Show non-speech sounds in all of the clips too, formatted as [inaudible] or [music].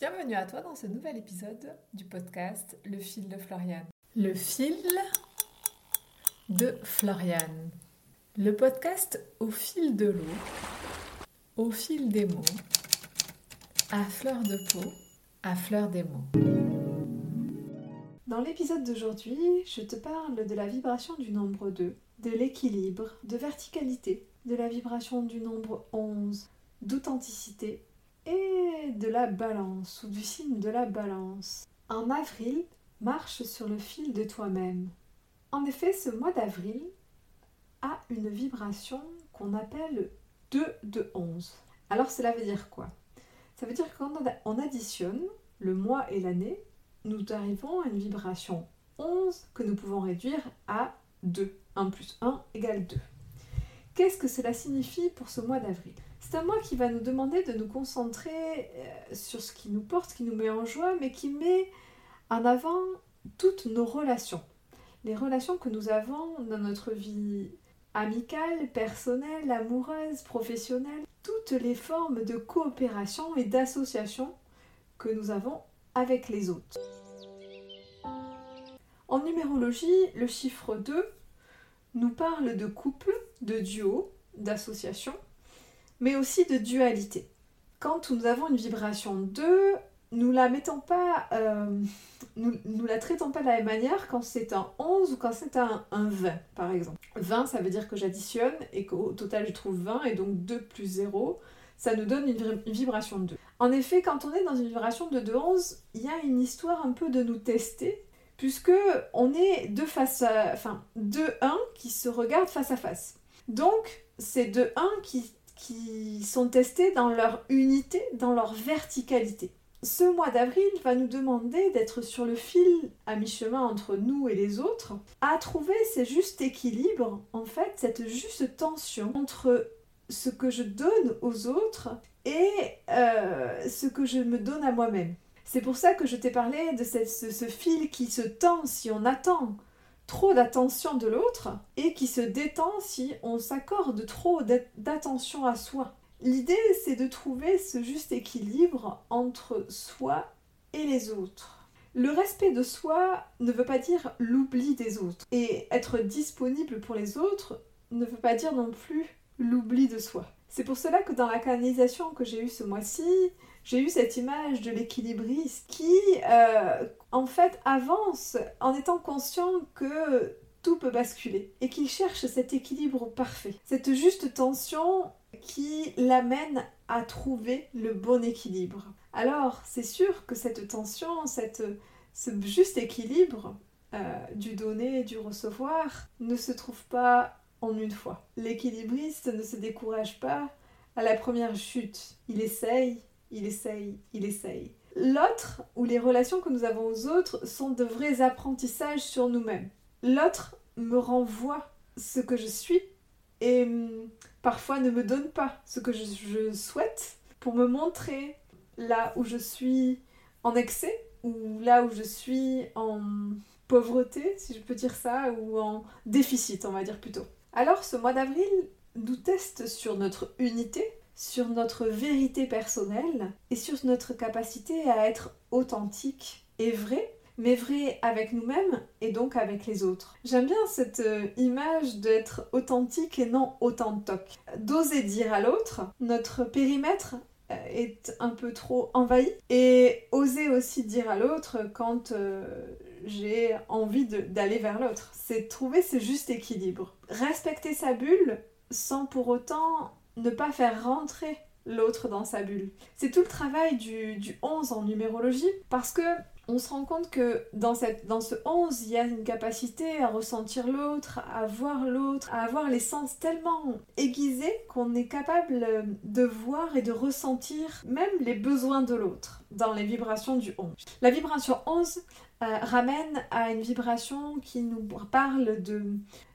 Bienvenue à toi dans ce nouvel épisode du podcast Le fil de Floriane. Le fil de Floriane. Le podcast au fil de l'eau, au fil des mots, à fleur de peau, à fleur des mots. Dans l'épisode d'aujourd'hui, je te parle de la vibration du nombre 2, de l'équilibre, de verticalité, de la vibration du nombre 11, d'authenticité de la balance ou du signe de la balance. En avril, marche sur le fil de toi-même. En effet, ce mois d'avril a une vibration qu'on appelle 2 de 11. Alors cela veut dire quoi? Ça veut dire que quand on additionne le mois et l'année, nous arrivons à une vibration 11 que nous pouvons réduire à 2. 1 plus 1 égale 2. Qu'est-ce que cela signifie pour ce mois d'avril? C'est un mois qui va nous demander de nous concentrer euh, sur ce qui nous porte, qui nous met en joie, mais qui met en avant toutes nos relations. Les relations que nous avons dans notre vie amicale, personnelle, amoureuse, professionnelle, toutes les formes de coopération et d'association que nous avons avec les autres. En numérologie, le chiffre 2 nous parle de couple, de duo, d'association, mais aussi de dualité. Quand nous avons une vibration 2, nous la mettons pas, euh, nous, nous, la traitons pas de la même manière quand c'est un 11 ou quand c'est un, 20, par exemple. 20, ça veut dire que j'additionne et qu'au total je trouve 20, et donc 2 plus 0, ça nous donne une, vibration de 2. En effet, quand on est dans une vibration de 2-11, il y a une histoire un peu de nous tester, puisque on est deux face enfin, 2-1 qui se regardent face à face. Donc, c'est 2-1 qui, qui sont testés dans leur unité, dans leur verticalité ce mois d'avril va nous demander d'être sur le fil à mi-chemin entre nous et les autres, à trouver ce juste équilibre, en fait, cette juste tension entre ce que je donne aux autres et euh, ce que je me donne à moi-même. C'est pour ça que je t'ai parlé de ce, fil qui se tend si on attend trop d'attention de l'autre et qui se détend si on s'accorde trop d'attention à soi. L'idée, c'est de trouver ce juste équilibre entre soi et les autres. Le respect de soi ne veut pas dire l'oubli des autres. Et être disponible pour les autres ne veut pas dire non plus l'oubli de soi. C'est pour cela que dans la canalisation que j'ai eue ce mois-ci, j'ai eu cette image de l'équilibriste qui, euh, en fait, avance en étant conscient que tout peut basculer et qu'il cherche cet équilibre parfait, cette juste tension qui l'amène à trouver le bon équilibre. Alors, c'est sûr que cette tension, cette, ce juste équilibre euh, du donner et du recevoir ne se trouve pas en une fois. L'équilibriste ne se décourage pas à la première chute. Il essaye, il essaye, il essaye. L'autre, ou les relations que nous avons aux autres, sont de vrais apprentissages sur nous-mêmes. L'autre me renvoie ce que je suis et hum, parfois ne me donne pas ce que je, souhaite pour me montrer là où je suis en excès ou là où je suis en pauvreté, si je peux dire ça, ou en déficit, on va dire plutôt. Alors ce mois d'avril nous teste sur notre unité, sur notre vérité personnelle et sur notre capacité à être authentique et vrai mais vrai avec nous-mêmes et donc avec les autres. J'aime bien cette euh, image d'être authentique et non autantoc. D'oser dire à l'autre, notre périmètre euh, est un peu trop envahi et oser aussi dire à l'autre quand euh, j'ai envie d'aller vers l'autre. C'est trouver ce juste équilibre. Respecter sa bulle sans pour autant ne pas faire rentrer l'autre dans sa bulle. C'est tout le travail du, du 11 en numérologie parce que on se rend compte que dans, cette, dans ce 11, il y a une capacité à ressentir l'autre, à voir l'autre, à avoir les sens tellement aiguisés qu'on est capable de voir et de ressentir même les besoins de l'autre dans les vibrations du 11. La vibration 11 euh, ramène à une vibration qui nous parle de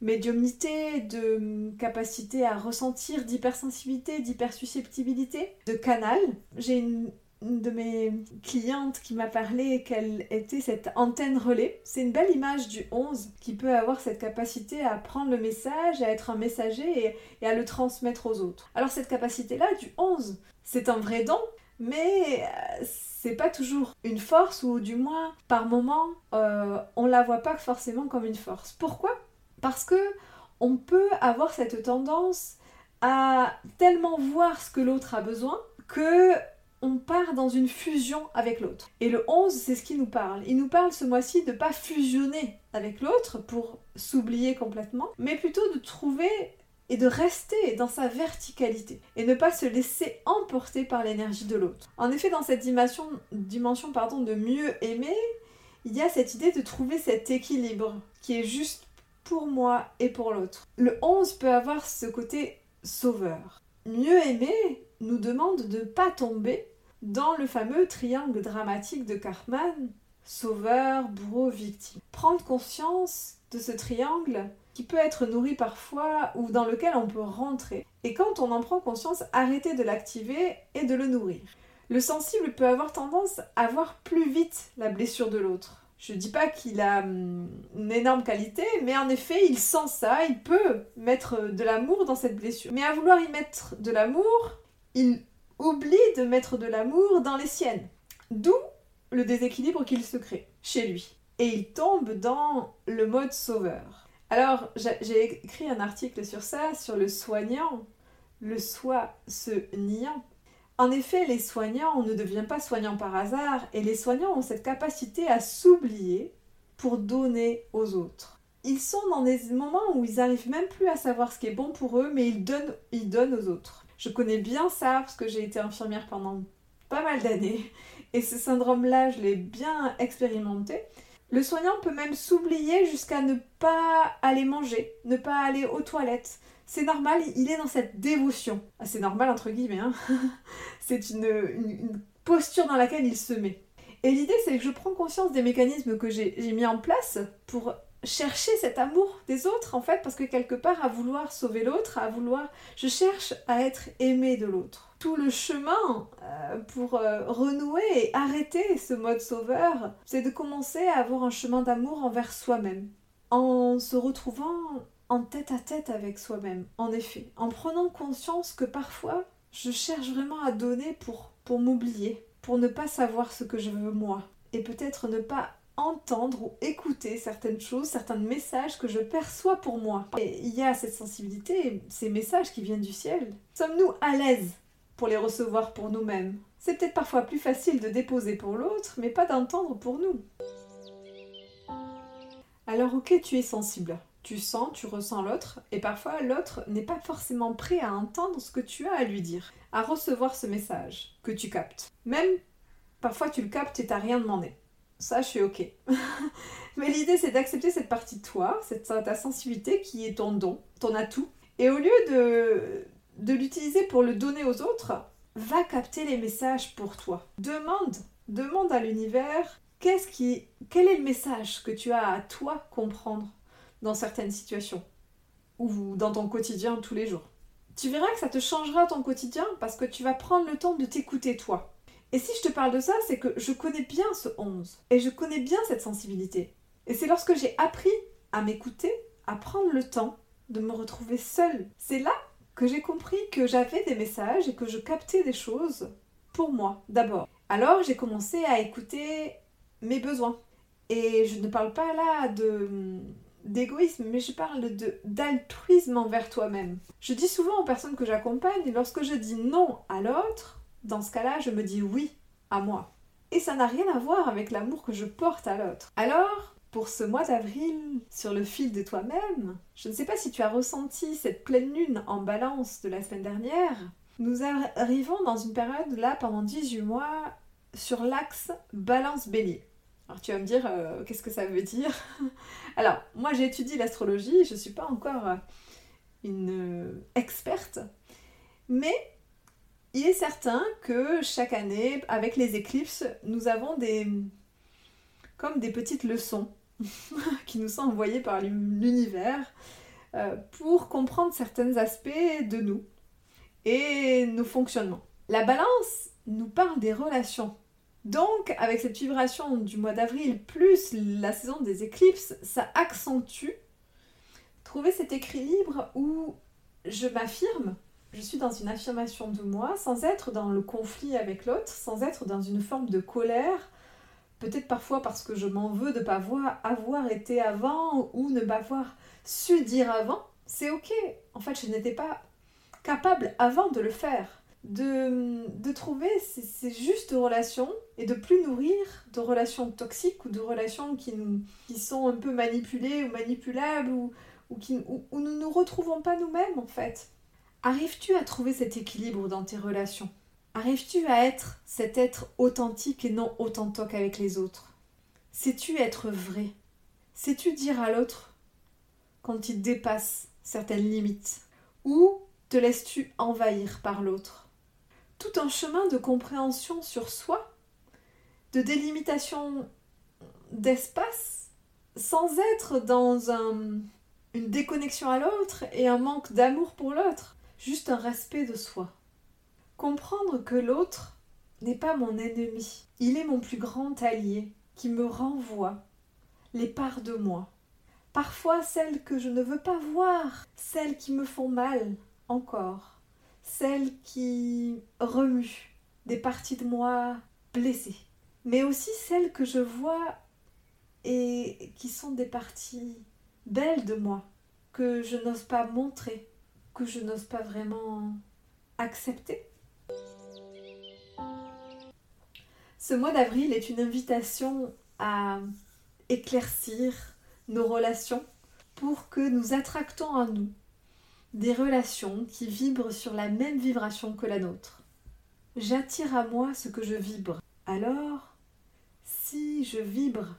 médiumnité, de capacité à ressentir, d'hypersensibilité, d'hypersusceptibilité, de canal. J'ai une une de mes clientes qui m'a parlé qu'elle était cette antenne relais. C'est une belle image du 11 qui peut avoir cette capacité à prendre le message, à être un messager et, à le transmettre aux autres. Alors cette capacité-là du 11, c'est un vrai don, mais euh, c'est pas toujours une force, ou du moins, par moment, euh, on la voit pas forcément comme une force. Pourquoi? Parce que on peut avoir cette tendance à tellement voir ce que l'autre a besoin que on part dans une fusion avec l'autre. Et le 11, c'est ce qui nous parle. Il nous parle ce mois-ci de pas fusionner avec l'autre pour s'oublier complètement, mais plutôt de trouver et de rester dans sa verticalité et ne pas se laisser emporter par l'énergie de l'autre. En effet, dans cette dimension, dimension pardon, de mieux aimer, il y a cette idée de trouver cet équilibre qui est juste pour moi et pour l'autre. Le 11 peut avoir ce côté sauveur. Mieux aimer nous demande de ne pas tomber dans le fameux triangle dramatique de Cartman, sauveur, bourreau, victime. Prendre conscience de ce triangle qui peut être nourri parfois ou dans lequel on peut rentrer. Et quand on en prend conscience, arrêter de l'activer et de le nourrir. Le sensible peut avoir tendance à voir plus vite la blessure de l'autre. Je dis pas qu'il a hum, une énorme qualité, mais en effet, il sent ça, il peut mettre de l'amour dans cette blessure. Mais à vouloir y mettre de l'amour, il oublie de mettre de l'amour dans les siennes. D'où le déséquilibre qu'il se crée chez lui. Et il tombe dans le mode sauveur. Alors, j'ai écrit un article sur ça, sur le soignant, le soi se niant. En effet, les soignants, on ne devient pas soignant par hasard, et les soignants ont cette capacité à s'oublier pour donner aux autres. Ils sont dans des moments où ils n'arrivent même plus à savoir ce qui est bon pour eux, mais ils donnent, ils donnent aux autres. Je connais bien ça parce que j'ai été infirmière pendant pas mal d'années et ce syndrome-là, je l'ai bien expérimenté. Le soignant peut même s'oublier jusqu'à ne pas aller manger, ne pas aller aux toilettes. C'est normal, il est dans cette dévotion. Ah, c'est normal entre guillemets, hein [laughs] c'est une, une, posture dans laquelle il se met. Et l'idée, c'est que je prends conscience des mécanismes que j'ai mis en place pour chercher cet amour des autres en fait parce que quelque part à vouloir sauver l'autre, à vouloir je cherche à être aimé de l'autre. Tout le chemin euh, pour euh, renouer et arrêter ce mode sauveur, c'est de commencer à avoir un chemin d'amour envers soi-même en se retrouvant en tête à tête avec soi-même. En effet, en prenant conscience que parfois je cherche vraiment à donner pour pour m'oublier, pour ne pas savoir ce que je veux moi et peut-être ne pas entendre ou écouter certaines choses, certains messages que je perçois pour moi. Et il y a cette sensibilité, ces messages qui viennent du ciel. Sommes-nous à l'aise pour les recevoir pour nous-mêmes? C'est peut-être parfois plus facile de déposer pour l'autre, mais pas d'entendre pour nous. Alors ok, tu es sensible. Tu sens, tu ressens l'autre, et parfois l'autre n'est pas forcément prêt à entendre ce que tu as à lui dire, à recevoir ce message que tu captes. Même parfois tu le captes et t'as rien demandé ça je suis ok. [laughs] Mais l'idée c'est d'accepter cette partie de toi, cette, ta sensibilité qui est ton don, ton atout. Et au lieu de, de l'utiliser pour le donner aux autres, va capter les messages pour toi. Demande, demande à l'univers qu'est-ce qui, quel est le message que tu as à toi comprendre dans certaines situations ou dans ton quotidien tous les jours. Tu verras que ça te changera ton quotidien parce que tu vas prendre le temps de t'écouter toi. Et si je te parle de ça, c'est que je connais bien ce 11 et je connais bien cette sensibilité. Et c'est lorsque j'ai appris à m'écouter, à prendre le temps de me retrouver seule. C'est là que j'ai compris que j'avais des messages et que je captais des choses pour moi d'abord. Alors j'ai commencé à écouter mes besoins. Et je ne parle pas là de d'égoïsme, mais je parle de d'altruisme envers toi-même. Je dis souvent aux personnes que j'accompagne, lorsque je dis non à l'autre, dans ce cas-là, je me dis oui à moi. Et ça n'a rien à voir avec l'amour que je porte à l'autre. Alors, pour ce mois d'avril, sur le fil de toi-même, je ne sais pas si tu as ressenti cette pleine lune en balance de la semaine dernière. Nous arrivons dans une période là pendant 18 mois sur l'axe balance-bélier. Alors tu vas me dire, euh, qu'est-ce que ça veut dire? [laughs] Alors, moi j'ai étudié l'astrologie, je ne suis pas encore euh, une experte, mais il est certain que chaque année, avec les éclipses, nous avons des comme des petites leçons [laughs] qui nous sont envoyées par l'univers euh, pour comprendre certains aspects de nous et nos fonctionnements. La balance nous parle des relations. Donc, avec cette vibration du mois d'avril plus la saison des éclipses, ça accentue trouver cet équilibre où je m'affirme je suis dans une affirmation de moi sans être dans le conflit avec l'autre, sans être dans une forme de colère, peut-être parfois parce que je m'en veux de ne pas avoir, avoir été avant ou ne pas avoir su dire avant. C'est ok. En fait, je n'étais pas capable avant de le faire. De, de trouver ces, justes relations et de plus nourrir de relations toxiques ou de relations qui, nous, qui sont un peu manipulées ou manipulables ou, ou, qui, où, où nous ne nous retrouvons pas nous-mêmes en fait. Arrives-tu à trouver cet équilibre dans tes relations? Arrives-tu à être cet être authentique et non authentique avec les autres? Sais-tu être vrai? Sais-tu dire à l'autre quand il dépasse certaines limites? Ou te laisses-tu envahir par l'autre? Tout un chemin de compréhension sur soi, de délimitation d'espace, sans être dans un, une déconnexion à l'autre et un manque d'amour pour l'autre juste un respect de soi. Comprendre que l'autre n'est pas mon ennemi, il est mon plus grand allié qui me renvoie les parts de moi. Parfois celles que je ne veux pas voir, celles qui me font mal encore, celles qui remuent des parties de moi blessées, mais aussi celles que je vois et qui sont des parties belles de moi, que je n'ose pas montrer, je n'ose pas vraiment accepter. Ce mois d'avril est une invitation à éclaircir nos relations pour que nous attractons à nous des relations qui vibrent sur la même vibration que la nôtre. J'attire à moi ce que je vibre. Alors, si je vibre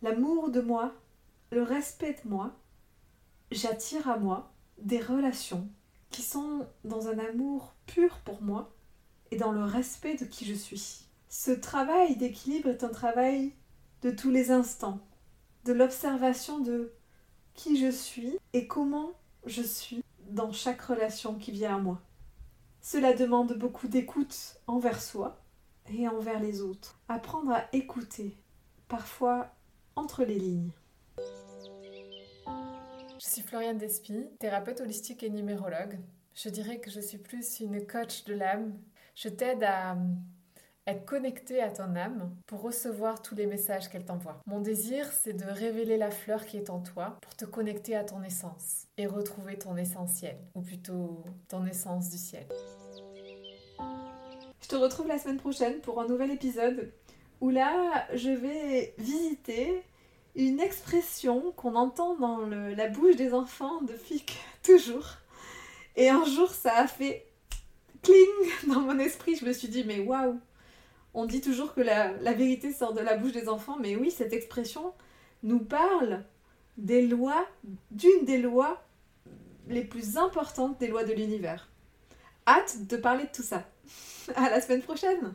l'amour de moi, le respect de moi, j'attire à moi des relations qui sont dans un amour pur pour moi et dans le respect de qui je suis. Ce travail d'équilibre est un travail de tous les instants, de l'observation de qui je suis et comment je suis dans chaque relation qui vient à moi. Cela demande beaucoup d'écoute envers soi et envers les autres. Apprendre à écouter, parfois entre les lignes. Je suis Floriane Despy, thérapeute holistique et numérologue. Je dirais que je suis plus une coach de l'âme. Je t'aide à être connecté à ton âme pour recevoir tous les messages qu'elle t'envoie. Mon désir, c'est de révéler la fleur qui est en toi pour te connecter à ton essence et retrouver ton essentiel, ou plutôt ton essence du ciel. Je te retrouve la semaine prochaine pour un nouvel épisode où là, je vais visiter une expression qu'on entend dans la bouche des enfants depuis [laughs] toujours. Et un jour, ça a fait cling [laughs] dans mon esprit. Je me suis dit, mais waouh On dit toujours que la, la vérité sort de la bouche des enfants, mais oui, cette expression nous parle des lois, d'une des lois les plus importantes des lois de l'univers. Hâte de parler de tout ça. [laughs] À la semaine prochaine